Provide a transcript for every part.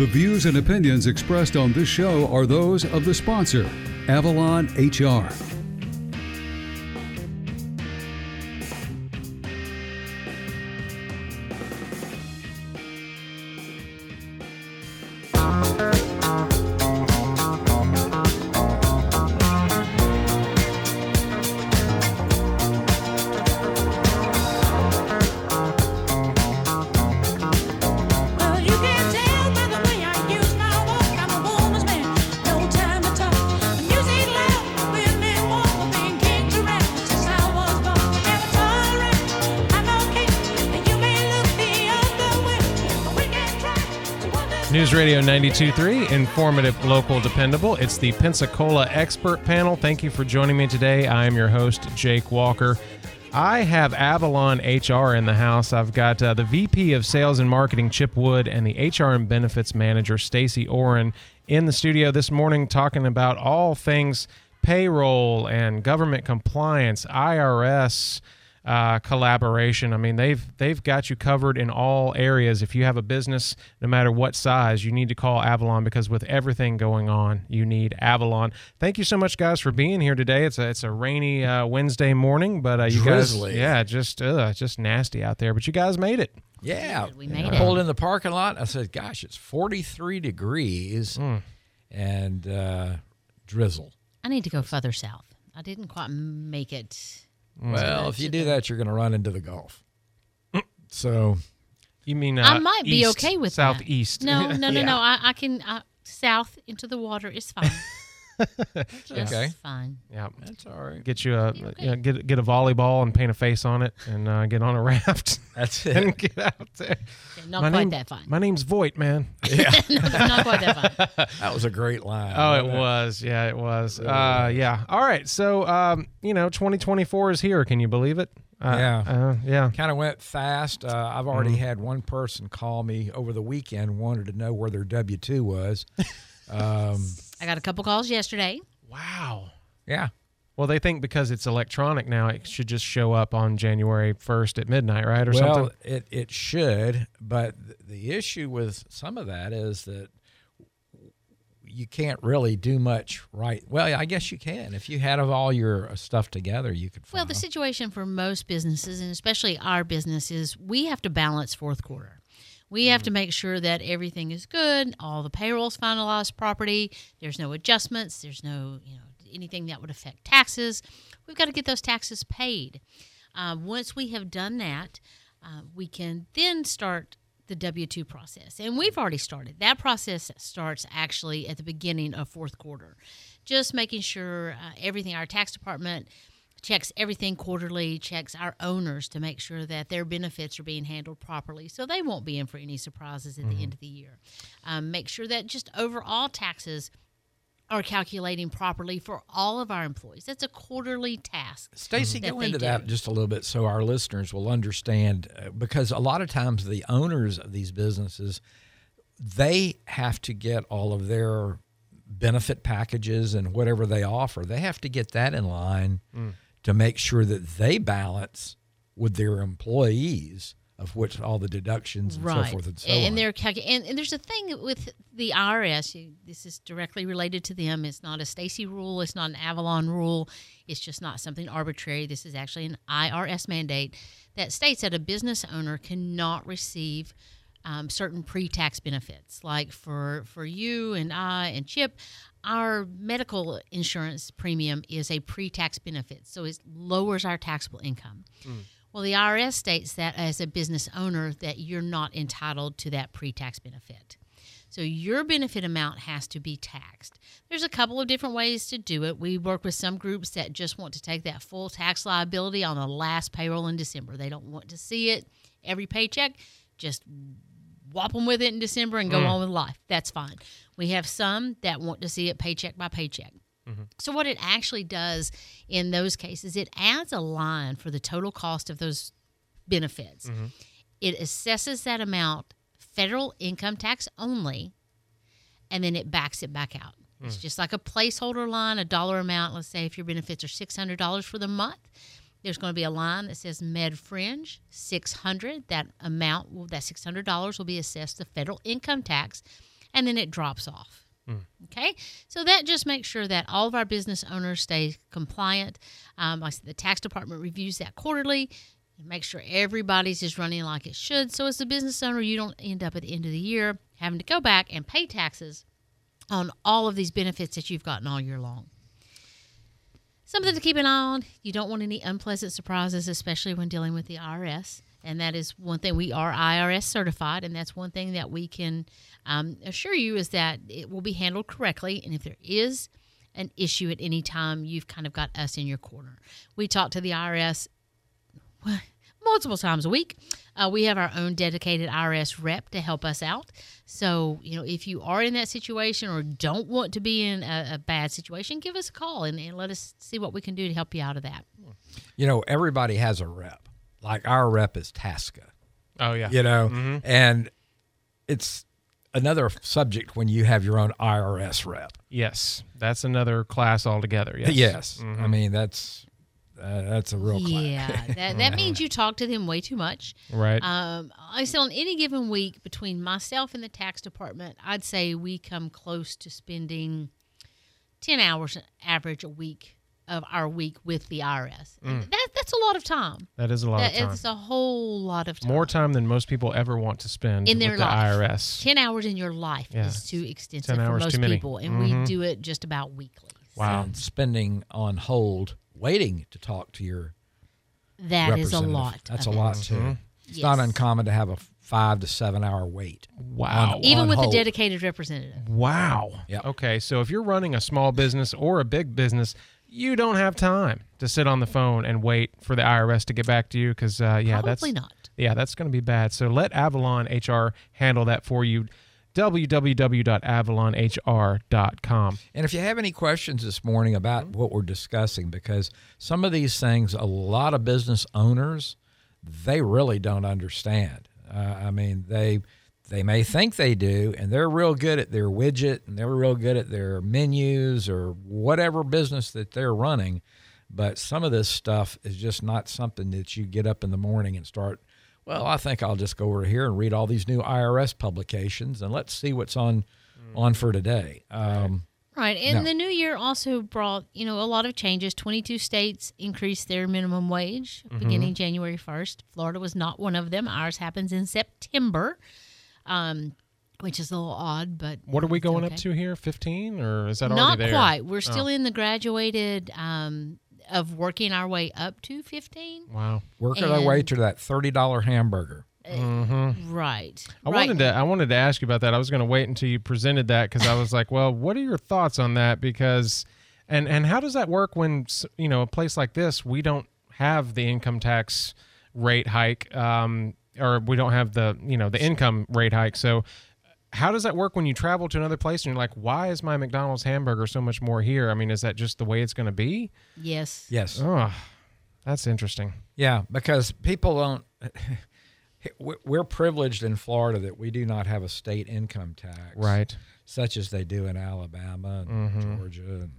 The views and opinions expressed on this show are those of the sponsor, Avalon HR. 92.3, informative, local, dependable. It's the Pensacola Expert Panel. Thank you for joining me today. I am your host, Jake Walker. I have Avalon HR in the house. I've got uh, the VP of Sales and Marketing, Chip Wood, and the HR and Benefits Manager, Stacie Oren, in the studio this morning talking about all things payroll and government compliance, IRS uh, collaboration. I mean, they've they've got you covered in all areas. If you have a business, no matter what size, you need to call Avalon because with everything going on, you need Avalon. Thank you so much, guys, for being here today. It's a it's a rainy uh, Wednesday morning, but uh, you Drizzly. guys, yeah, just uh, just nasty out there. But you guys made it. Yeah, We made I it. pulled in the parking lot. I said, "Gosh, it's 43 degrees and uh, drizzle." I need to go further south. I didn't quite make it. Well, if you do that, you're going to run into the Gulf. So You mean uh, I might be east, okay with that. southeast? No, no, no, Yeah. no. I, I can uh, south into the water is fine. Just okay. fine. yeah. that's all right. Get you a you know, get get a volleyball and paint a face on it and uh, get on a raft That's it. and it. get out there. Okay, not my quite name, that fine. My name's Voight, man. Yeah. not quite that fine. That was a great line. Oh, it was. Yeah, it was. Uh, yeah. All right. So, um, you know, 2024 is here. Can you believe it? Uh, Yeah. Uh, yeah. Kind of went fast. Uh, I've already Mm-hmm. had one person call me over the weekend, wanted to know where their W two was. um, I got a couple calls yesterday. Wow. yeah, Well, they think because it's electronic now, it should just show up on January 1st at midnight, right? Or something? well, something. it it should, but the issue with some of that is that you can't really do much right. Well, I guess you can if you had all your uh, stuff together, you could. Well, the situation for most businesses, and especially our business, is we have to balance fourth quarter. We have to make sure that everything is good, all the payrolls finalized property, there's no adjustments, there's no you know anything that would affect taxes. We've got to get those taxes paid. Uh, once we have done that, uh, we can then start the W 2 process. And we've already started. That process starts actually at the beginning of fourth quarter. Just making sure uh, everything, our tax department checks everything quarterly, checks our owners to make sure that their benefits are being handled properly so they won't be in for any surprises at the end of the year. Um, make sure that just overall taxes are calculating properly for all of our employees. That's a quarterly task. Stacie, that go they into do. that just a little bit so our listeners will understand, uh, because a lot of times the owners of these businesses, they have to get all of their benefit packages and whatever they offer. They have to get that in line to make sure that they balance with their employees, of which all the deductions and so forth and so and on. they're calcu- and, and there's a thing with the IRS. you- This is directly related to them. It's not a Stacie rule. It's not an Avalon rule. It's just not something arbitrary. This is actually an IRS mandate that states that a business owner cannot receive um, certain pre-tax benefits. Like for for you and I and Chip, our medical insurance premium is a pre-tax benefit, so it lowers our taxable income. Mm. Well, the IRS states that as a business owner that you're not entitled to that pre-tax benefit. So your benefit amount has to be taxed. There's a couple of different ways to do it. We work with some groups that just want to take that full tax liability on the last payroll in December. They don't want to see it every paycheck. Just whop them with it in December and go mm. on with life. That's fine. We have some that want to see it paycheck by paycheck. Mm-hmm. So what it actually does in those cases, it adds a line for the total cost of those benefits. Mm-hmm. It assesses that amount federal income tax only, and then it backs it back out. It's mm. just like a placeholder line, a dollar amount. Let's say if your benefits are six hundred dollars for the month, there's going to be a line that says Med Fringe six hundred. That amount, will, that six hundred dollars, will be assessed the federal income tax, and then it drops off. Okay, so that just makes sure that all of our business owners stay compliant. Um, like I said, the tax department reviews that quarterly. and Make sure everybody's is running like it should. So as a business owner, you don't end up at the end of the year having to go back and pay taxes on all of these benefits that you've gotten all year long. Something to keep an eye on. You don't want any unpleasant surprises, especially when dealing with the IRS. And that is one thing we are IRS certified, and that's one thing that we can um, assure you is that it will be handled correctly. And if there is an issue at any time, you've kind of got us in your corner. We talk to the IRS multiple times a week. Uh, we have our own dedicated IRS rep to help us out. So, you know, if you are in that situation or don't want to be in a, a bad situation, give us a call and, and let us see what we can do to help you out of that. You know, everybody has a rep. Like our rep is Tasca. Oh yeah. you know, and it's another subject when you have your own IRS rep. Yes, that's another class altogether. Yes. Yes, I mean that's uh, that's a real class. Yeah, that, that means you talk to them way too much. Right. Um, I said on any given week between myself and the tax department, I'd say we come close to spending 10 hours average a week of our week with the IRS. And That, that's a lot of time. that is a lot That of time. is a whole lot of time. More time than most people ever want to spend In with their the life. IRS. 10 hours in your life Yeah. is too extensive 10 for most too many. people, and we do it just about weekly. Wow. And spending on hold, waiting to talk to your That is a representative. lot. That's of a it. lot too. It's not Yes. uncommon to have a five to seven hour wait. Wow. On- Even on with hold. a dedicated representative. Wow. Yep. Okay, so if you're running a small business or a big business, you don't have time to sit on the phone and wait for the IRS to get back to you because uh, yeah, that's Probably not. Yeah, that's going to be bad. So let Avalon HR handle that for you. www.avalonhr.com. And if you have any questions this morning about what we're discussing, because some of these things, a lot of business owners, they really don't understand. Uh, I mean, they they may think they do, and they're real good at their widget, and they're real good at their menus or whatever business that they're running. But some of this stuff is just not something that you get up in the morning and start. Well, I think I'll just go over here and read all these new IRS publications, and let's see what's on on for today. Um, Right. And No. the new year also brought, you know, a lot of changes. 22 states increased their minimum wage Mm-hmm. beginning January 1st. Florida was not one of them. Ours happens in September, um, which is a little odd, but What are we going okay. up to here? 15 or is that Not already there? Oh. quite. We're still in the graduated um, of working our way up to 15. Wow. working our way to that thirty dollar hamburger. Right. I right. wanted to I wanted to ask you about that. I was going to wait until you presented that cuz I was like, "Well, what are your thoughts on that because and and how does that work when you know, a place like this we don't have the income tax rate hike um or we don't have the, you know, the income rate hike. So how does that work when you travel to another place and you're like, "Why is my McDonald's hamburger so much more here?" I mean, is that just the way it's going to be? Yes. Yes. Oh, that's interesting. Yeah, because people don't. we- We're privileged in Florida that we do not have a state income tax, Right. Such as they do in Alabama and mm-hmm. Georgia and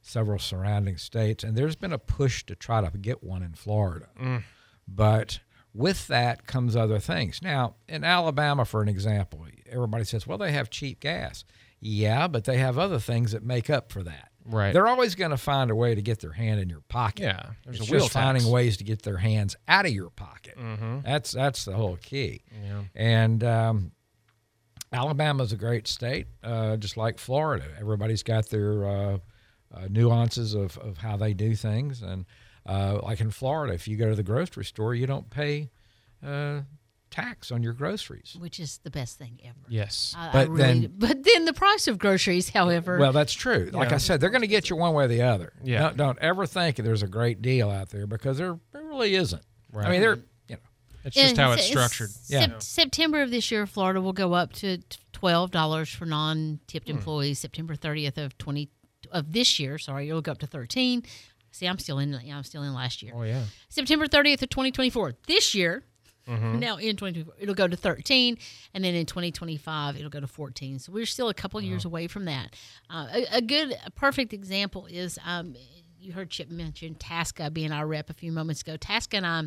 several surrounding states. And there's been a push to try to get one in Florida. Mm. But with that comes other things. Now, in Alabama, for an example, everybody says, well, they have cheap gas. Yeah, but they have other things that make up for that. Right. They're always going to find a way to get their hand in your pocket. Yeah, there's it's a just finding. Mm-hmm. ways to get their hands out of your pocket. That's that's the whole key. Yeah. And um, Alabama's a great state, uh, just like Florida. Everybody's got their uh, uh, nuances of, of how they do things. And uh, like in Florida, if you go to the grocery store, you don't pay uh, tax on your groceries. Which is the best thing ever. Yes. I- I But really- then- but then the price of groceries, however, Well, that's true. Like I said, they're going to get you one way or the other. Yeah. Don't, don't ever think there's a great deal out there because there, there really isn't. Right. I mean, they're you know It's just how it's structured. Sep- September of this year, Florida will go up to twelve dollars for non-tipped Hmm. employees. September thirtieth of twenty of this year, sorry, it'll go up to thirteen. See, I'm still in. I'm still in last year. Oh yeah. September 30th of 2024. This year, Mm-hmm. now in 2024, it'll go to 13, and then in 2025, it'll go to 14. So we're still a couple years away from that. Uh, a, a good, a perfect example is um, you heard Chip mention Tasca being our rep a few moments ago. Tasca and I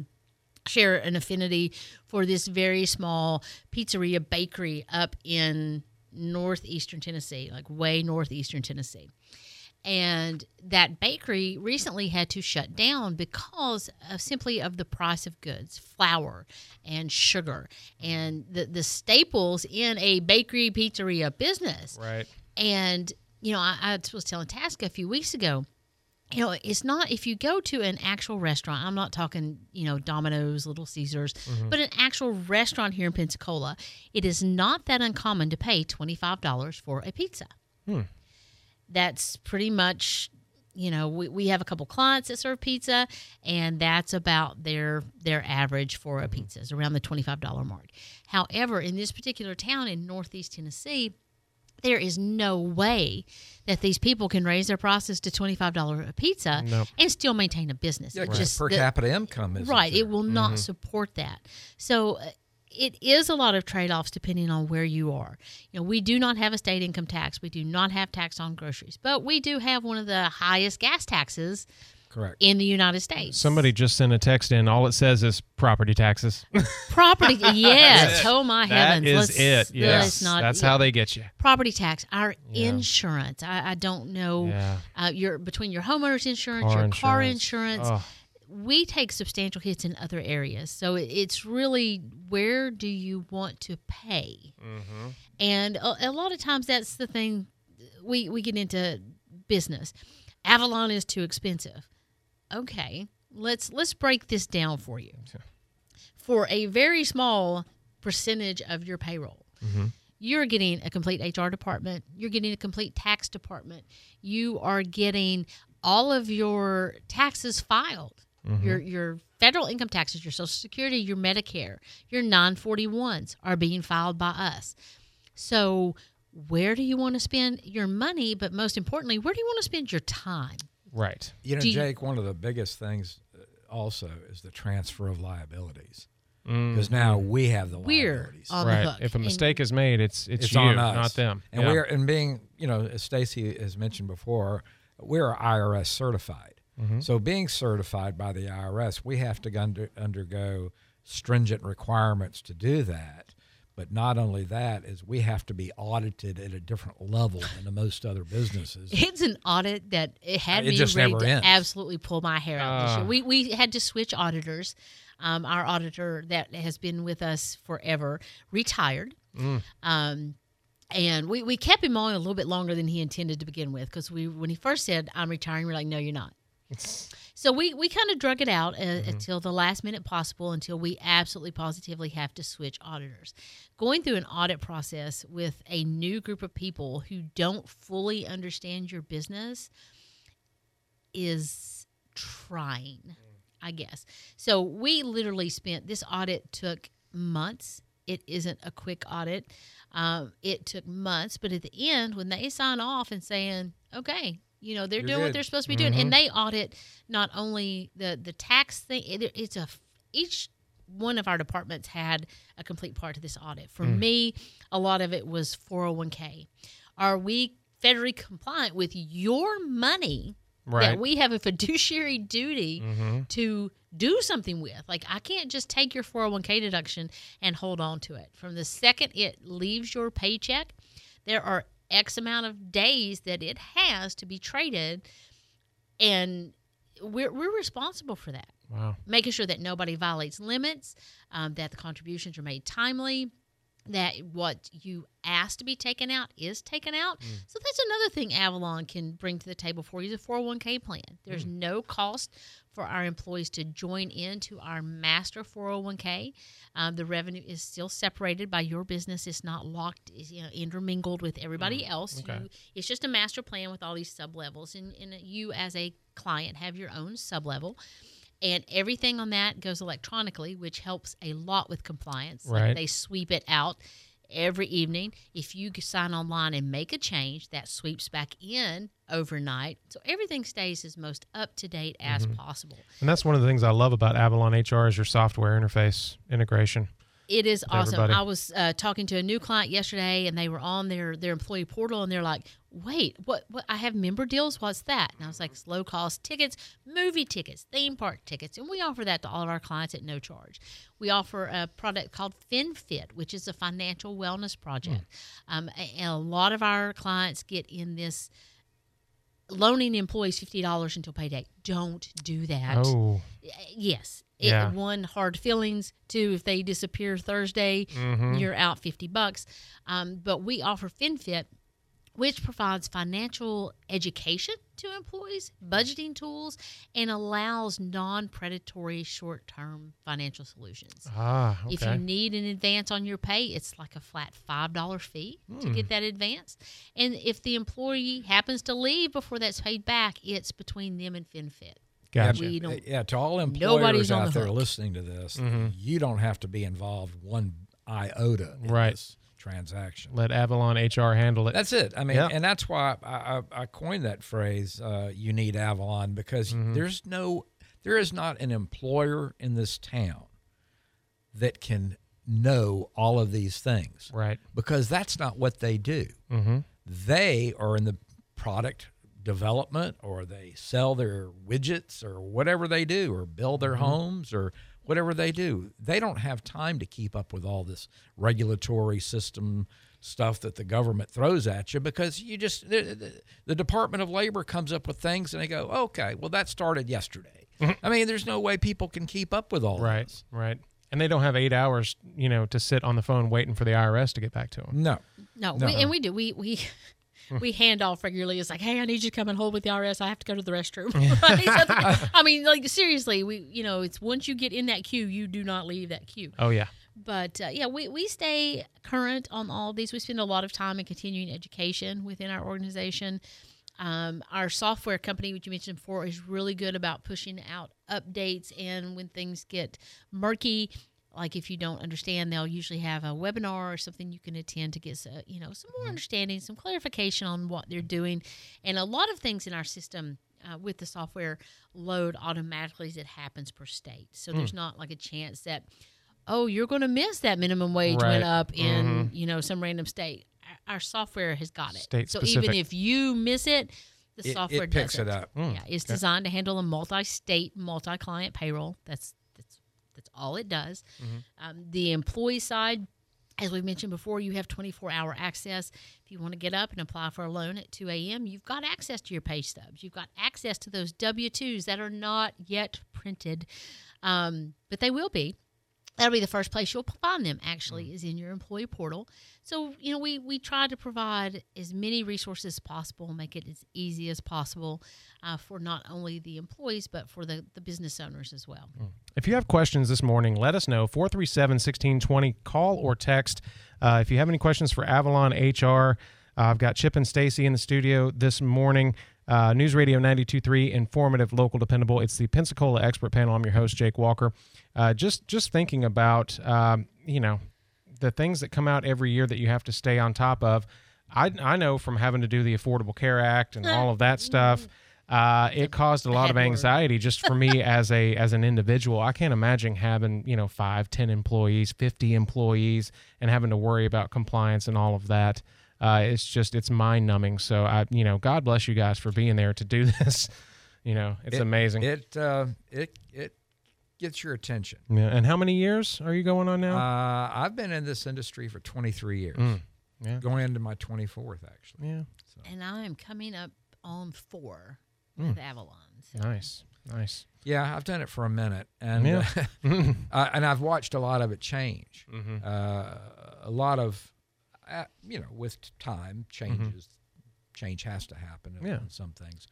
share an affinity for this very small pizzeria bakery up in northeastern Tennessee, like way northeastern Tennessee. And that bakery recently had to shut down because of simply of the price of goods, flour and sugar, and the, the staples in a bakery pizzeria business. Right. And, you know, I, I was telling Tasca a few weeks ago, you know, it's not if you go to an actual restaurant, I'm not talking, you know, Domino's, Little Caesars, mm-hmm. but an actual restaurant here in Pensacola, it is not that uncommon to pay $25 for a pizza. Hmm. That's pretty much, you know, we, we have a couple clients that serve pizza, and that's about their their average for a pizza is around the $25 mark. However, in this particular town in Northeast Tennessee, there is no way that these people can raise their prices to $25 a pizza Nope. and still maintain a business. Yeah, It 'cause just per the- capita income is right it will not support that so uh, it is a lot of trade-offs depending on where you are you know we do not have a state income tax we do not have tax on groceries but we do have one of the highest gas taxes correct. in the united states Somebody just sent a text in. All it says is property taxes. property yes oh my that heavens is let's, it. Yes. not That's how they get you. property tax our insurance I, I don't know Yeah. uh, your between your homeowner's insurance Car your car insurance. insurance Oh. We take substantial hits in other areas. So it's really where do you want to pay? Mm-hmm. And a, a lot of times that's the thing we, we get into business. Avalon is too expensive. Okay, let's let's break this down for you. For a very small percentage of your payroll, you're getting a complete HR department, you're getting a complete tax department, you are getting all of your taxes filed. Your your federal income taxes, your social security, your Medicare, your 941s are being filed by us. So, where do you want to spend your money, but most importantly, where do you want to spend your time? Right. You know, Do you- Jake, one of the biggest things uh, also is the transfer of liabilities. Mm. Because now we have the We're liabilities. on right. the hook. If a And- mistake is made, it's it's, it's you, on us, not them. And Yeah. we're and being, you know, as Stacie has mentioned before, we're IRS certified. Mm-hmm. So being certified by the IRS, we have to under, undergo stringent requirements to do that. But not only that is we have to be audited at a different level than most other businesses. It's an audit that it had It me just ready never to ends. absolutely pull my hair out this Ah. year. We we had to switch auditors. Um, our auditor that has been with us forever retired. Um, and we, we kept him on a little bit longer than he intended to begin with because we when he first said I'm retiring, we are like, no, you're not. So we, we kind of drug it out uh, until the last minute possible until we absolutely positively have to switch auditors. Going through an audit process with a new group of people who don't fully understand your business is trying, I guess. So we literally spent this audit took months. It isn't a quick audit. Um, it took months, but at the end, when they sign off and saying, "Okay, you know they're You're doing what they're supposed to be doing," and mm-hmm. they audit not only the the tax thing, it, it's a each one of our departments had a complete part of this audit. For mm. me, a lot of it was 401k. Are we federally compliant with your money Right. that we have a fiduciary duty mm-hmm. to do something with? Like, I can't just take your 401k deduction and hold on to it. From the second it leaves your paycheck, there are X amount of days that it has to be traded, and we're, we're responsible for that Wow. making sure that nobody violates limits, um, that the contributions are made timely, that what you ask to be taken out is taken out. Mm. So that's another thing Avalon can bring to the table for you is a 401k plan. There's mm. no cost for our employees to join into our master 401k. Um, the revenue is still separated by your business. It's not locked, it's, you know, intermingled with everybody mm. else. okay. You, it's just a master plan with all these sub levels, and, and you as a client have your own sub level and everything on that goes electronically, which helps a lot with compliance. Like, Right. they sweep it out every evening. If you sign online and make a change, that sweeps back in overnight. So everything stays as most up to date as Mm-hmm. possible. And that's one of the things I love about Avalon HR is your software interface integration. It is awesome. everybody. I was uh, talking to a new client yesterday, and they were on their their employee portal, and they're like, wait, what, what? I have member deals. What's that? And I was like, it's low cost tickets, movie tickets, theme park tickets. And we offer that to all of our clients at no charge. We offer a product called FinFit, which is a financial wellness project. Um, a- and a lot of our clients get in this loaning employees $50 until payday. Don't do that. Oh, Yes. It, Yeah. One, hard feelings. Two, if they disappear Thursday, you're out 50 bucks. Um, but we offer FinFit, which provides financial education to employees, budgeting tools, and allows non predatory short term financial solutions. ah, If you need an advance on your pay, it's like a flat $5 fee to Hmm. get that advance. And if the employee happens to leave before that's paid back, it's between them and FinFit. Gotcha. We don't Yeah, to all employers Nobody's out the there listening to this, Mm-hmm. you don't have to be involved one iota in Right. this transaction. Let Avalon HR handle it. That's it. I mean, Yeah. and that's why I, I, I coined that phrase. Uh, you need Avalon because Mm-hmm. there's no, there is not an employer in this town that can know all of these things right. because that's not what they do. Mm-hmm. They are in the product development or they sell their widgets or whatever they do or build their homes or whatever they do. They don't have time to keep up with all this regulatory system stuff that the government throws at you because you just the, the, the Department of Labor comes up with things and they go, "Okay, well that started yesterday." Mm-hmm. I mean, there's no way people can keep up with all Right. this. Right. And they don't have eight hours, you know, to sit on the phone waiting for the IRS to get back to them. No. No, No. We, and we do. We we we hand off regularly. It's like, hey, I need you to come and hold with the IRS. I have to go to the restroom. I mean, like seriously, we you know, it's once you get in that queue, you do not leave that queue. Oh yeah. But uh, yeah, we, we stay current on all these. We spend a lot of time in continuing education within our organization. Um, our software company, which you mentioned before, is really good about pushing out updates. And when things get murky, like if you don't understand, they'll usually have a webinar or something you can attend to get uh, you know some more understanding, some clarification on what they're doing, and a lot of things in our system. Uh, with the software load automatically as it happens per state. So there's not like a chance that oh, you're going to miss that minimum wage Right. went up in you know some random state. Our, software has got it. State so specific. even if you miss it, the It- it software picks does it up. Yeah, it's designed to handle a multi-state, multi-client payroll. That's that's all it does. Um, the employee side. As we mentioned before, you have 24 hour access. If you want to get up and apply for a loan at 2 a.m., you've got access to your pay stubs. You've got access to those W 2s that are not yet printed, um, but they will be that'll be the first place you'll find them actually is in your employee portal so you know we we try to provide as many resources as possible make it as easy as possible uh, for not only the employees but for the, the business owners as well If you have questions this morning, let us know. 437 1620. Call or text. Uh, if you have any questions for Avalon HR, uh, I've got Chip and Stacie in the studio this morning. Uh, News Radio 923, informative, local, dependable. It's the Pensacola Expert Panel. I'm your host, Jake Walker. Uh, just just thinking about, um, you know, the things that come out every year that you have to stay on top of. I, I know from having to do the Affordable Care Act and all of that stuff, uh, it caused a lot of anxiety just for me as a as an individual. I can't imagine having you know five, ten employees, fifty employees, and having to worry about compliance and all of that. Uh, it's just it's mind numbing. So I you know God bless you guys for being there to do this. You know it's It- amazing. It uh, it it gets your attention. yeah. And how many years are you going on now? Uh, I've been in this industry for 23 years, Mm, yeah. going into my 24th actually. yeah. and i am coming up on four Mm. with avalon so Nice. Nice. Yeah, I've done it for a minute, and Yeah. uh, uh, and I've watched a lot of it change. Mhm. Uh, a lot of, uh, you know, with time changes, change has to happen Mm-hmm. Yeah. on some things,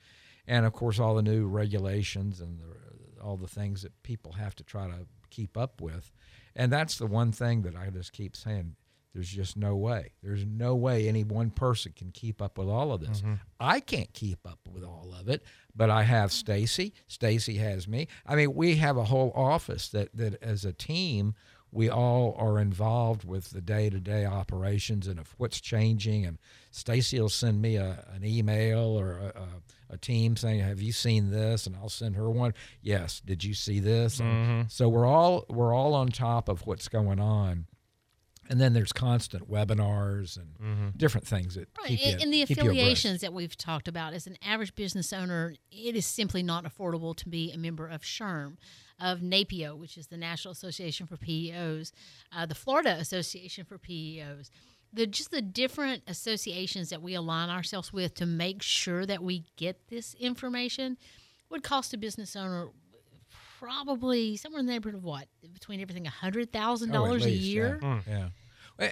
and of course all the new regulations and the, all the things that people have to try to keep up with, and that's the one thing that I just keep saying. There's just no way. There's no way any one person can keep up with all of this. Mm-hmm. I can't keep up with all of it, but I have Stacie. Stacie has me. I mean, we have a whole office that that as a team we all are involved with the day-to-day operations and of what's changing and Stacie will send me a, an email or a, a, a team saying have you seen this? And I'll send her one. Yes did you see this? And mm-hmm. so we're all we're all on top of what's going on And then there's constant webinars and different things that Right. keep you, and, and the keep you affiliations that we've talked about, as an average business owner, it is simply not affordable to be a member of SHRM, of NAPEO, which is the National Association for PEOs, uh, the Florida Association for PEOs. The, just the different associations that we align ourselves with to make sure that we get this information would cost a business owner probably somewhere in the neighborhood of what between everything hundred thousand Oh, at dollars a least, year. Yeah. yeah.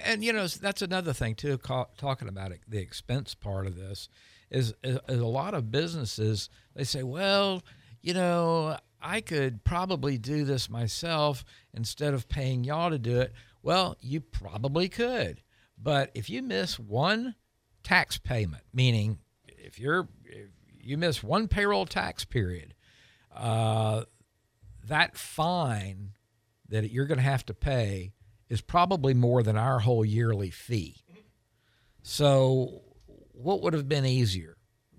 And, you know, that's another thing, too, talking about it, the expense part of this is, is, is a lot of businesses, they say, well, you know, I could probably do this myself instead of paying y'all to do it. Well, you probably could. But if you miss one tax payment, meaning if you're if you miss one payroll tax period, uh, that fine that you're going to have to pay is probably more than our whole yearly fee. So, what would have been easier,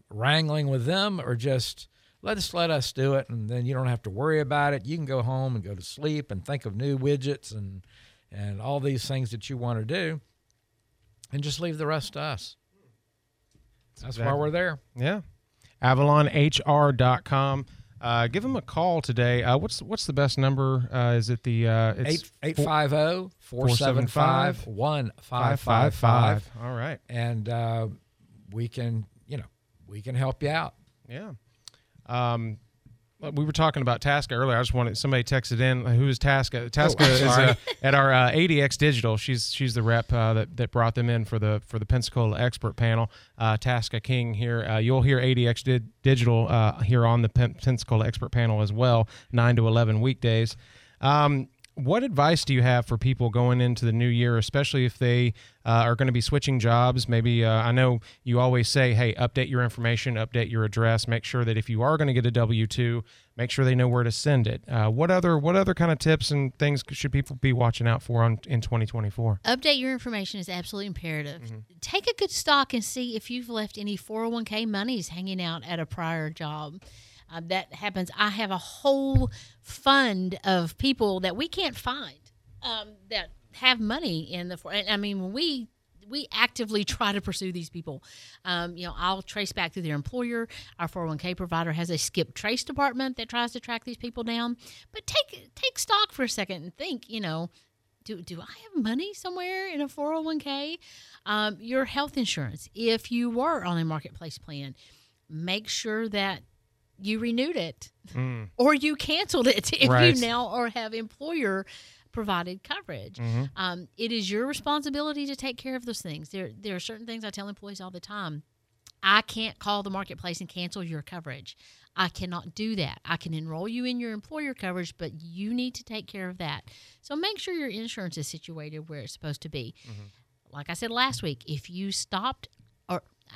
wrangling with them or just let us let us do it, and then you don't have to worry about it. You can go home and go to sleep and think of new widgets and and all these things that you want to do, and just leave the rest to us. That's why we're there. Yeah. AvalonHR.com. Uh, give them a call today. Uh, what's what's the best number? Uh, is it the uh, it's Eight eight five zero four seven five one five five five. All right. and uh, we can you know we can help you out Yeah. Um, we were talking about Tasca earlier. I just wanted somebody texted in. Who is Tasca? Tasca I'm is uh, at our uh, ADX Digital. She's she's the rep uh, that, that brought them in for the for the Pensacola expert panel. Uh, Tasca King here. Uh, you'll hear ADX Di- Digital uh, here on the Pen- Pensacola expert panel as well, nine to eleven weekdays. Um, what advice do you have for people going into the new year, especially if they uh, are going to be switching jobs? Maybe uh, I know you always say, "Hey, update your information, update your address. Make sure that if you are going to get a W two, make sure they know where to send it." Uh, what other what other kind of tips and things should people be watching out for on in 2024? Update your information is absolutely imperative. Mm-hmm. Take a good stock and see if you've left any 401k monies hanging out at a prior job. Uh, that happens. I have a whole fund of people that we can't find um, that have money in the. I mean, we we actively try to pursue these people. Um, you know, I'll trace back through their employer. Our 401k provider has a skip trace department that tries to track these people down. But take take stock for a second and think. You know, do, do I have money somewhere in a 401k? Um, your health insurance, if you were on a marketplace plan, make sure that you renewed it mm. or you canceled it if Right. you now or have employer provided coverage. Mm-hmm. Um, it is your responsibility to take care of those things. There, there are certain things I tell employees all the time. I can't call the marketplace and cancel your coverage. I cannot do that. I can enroll you in your employer coverage, but you need to take care of that. So make sure your insurance is situated where it's supposed to be. Mm-hmm. Like I said last week, if you stopped,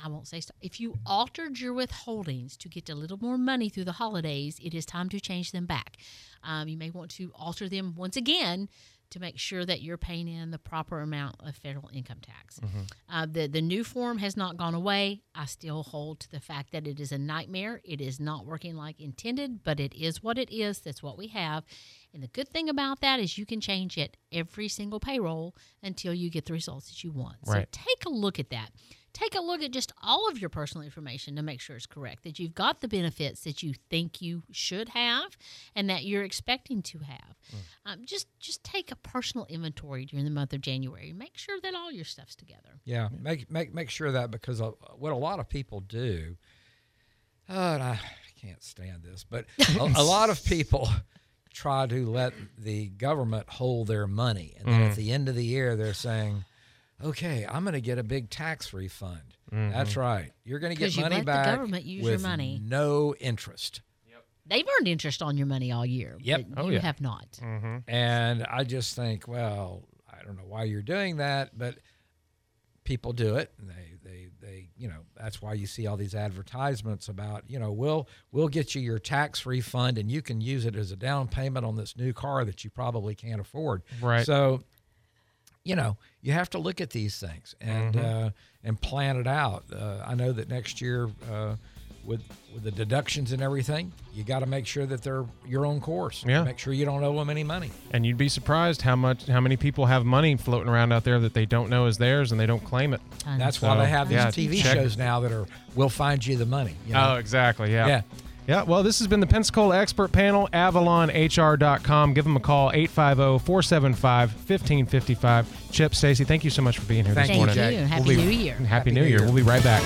I won't say stop, if you altered your withholdings to get a little more money through the holidays, it is time to change them back. Um, you may want to alter them once again to make sure that you're paying in the proper amount of federal income tax. Uh, the the new form has not gone away. I still hold to the fact that it is a nightmare. It is not working like intended, but it is what it is. That's what we have. And the good thing about that is you can change it every single payroll until you get the results that you want. So take a look at that. Take a look at just all of your personal information to make sure it's correct, that you've got the benefits that you think you should have and that you're expecting to have. Um, just just take a personal inventory during the month of January. Make sure that all your stuff's together. Yeah, make make make sure that because uh, what a lot of people do, and I can't stand this, but a, a lot of people try to let the government hold their money, and then at mm. the end of the year they're saying, "Okay, I'm going to get a big tax refund." Mm-hmm. That's right, you're going to get 'Cause you money let the back government use your money. no interest. Yep. They've earned interest on your money all year. Yep. but Oh, you yeah. have not. Mm-hmm. And I just think, well, I don't know why you're doing that, but people do it. And they, they, you know, that's why you see all these advertisements about, you know, we'll, we'll get you your tax refund and you can use it as a down payment on this new car that you probably can't afford. Right. So, you know, you have to look at these things and uh, and plan it out. Uh, I know that next year uh, with with the deductions and everything, you got to make sure that they're your own course. Yeah. Make sure you don't owe them any money. And you'd be surprised how much how many people have money floating around out there that they don't know is theirs and they don't claim it. Tons. That's So, why they have these yeah, TV check- shows now that are "We'll find you the money. you Oh, exactly. Yeah. Yeah. Yeah, well, this has been the Pensacola Expert Panel, avalonhr.com. Give them a call, 850 475 1555. Chip, Stacie, thank you so much for being here Thank this you, morning. Thank you. Happy We'll be- New Year. Happy, Happy New New Year. Year. We'll be right back.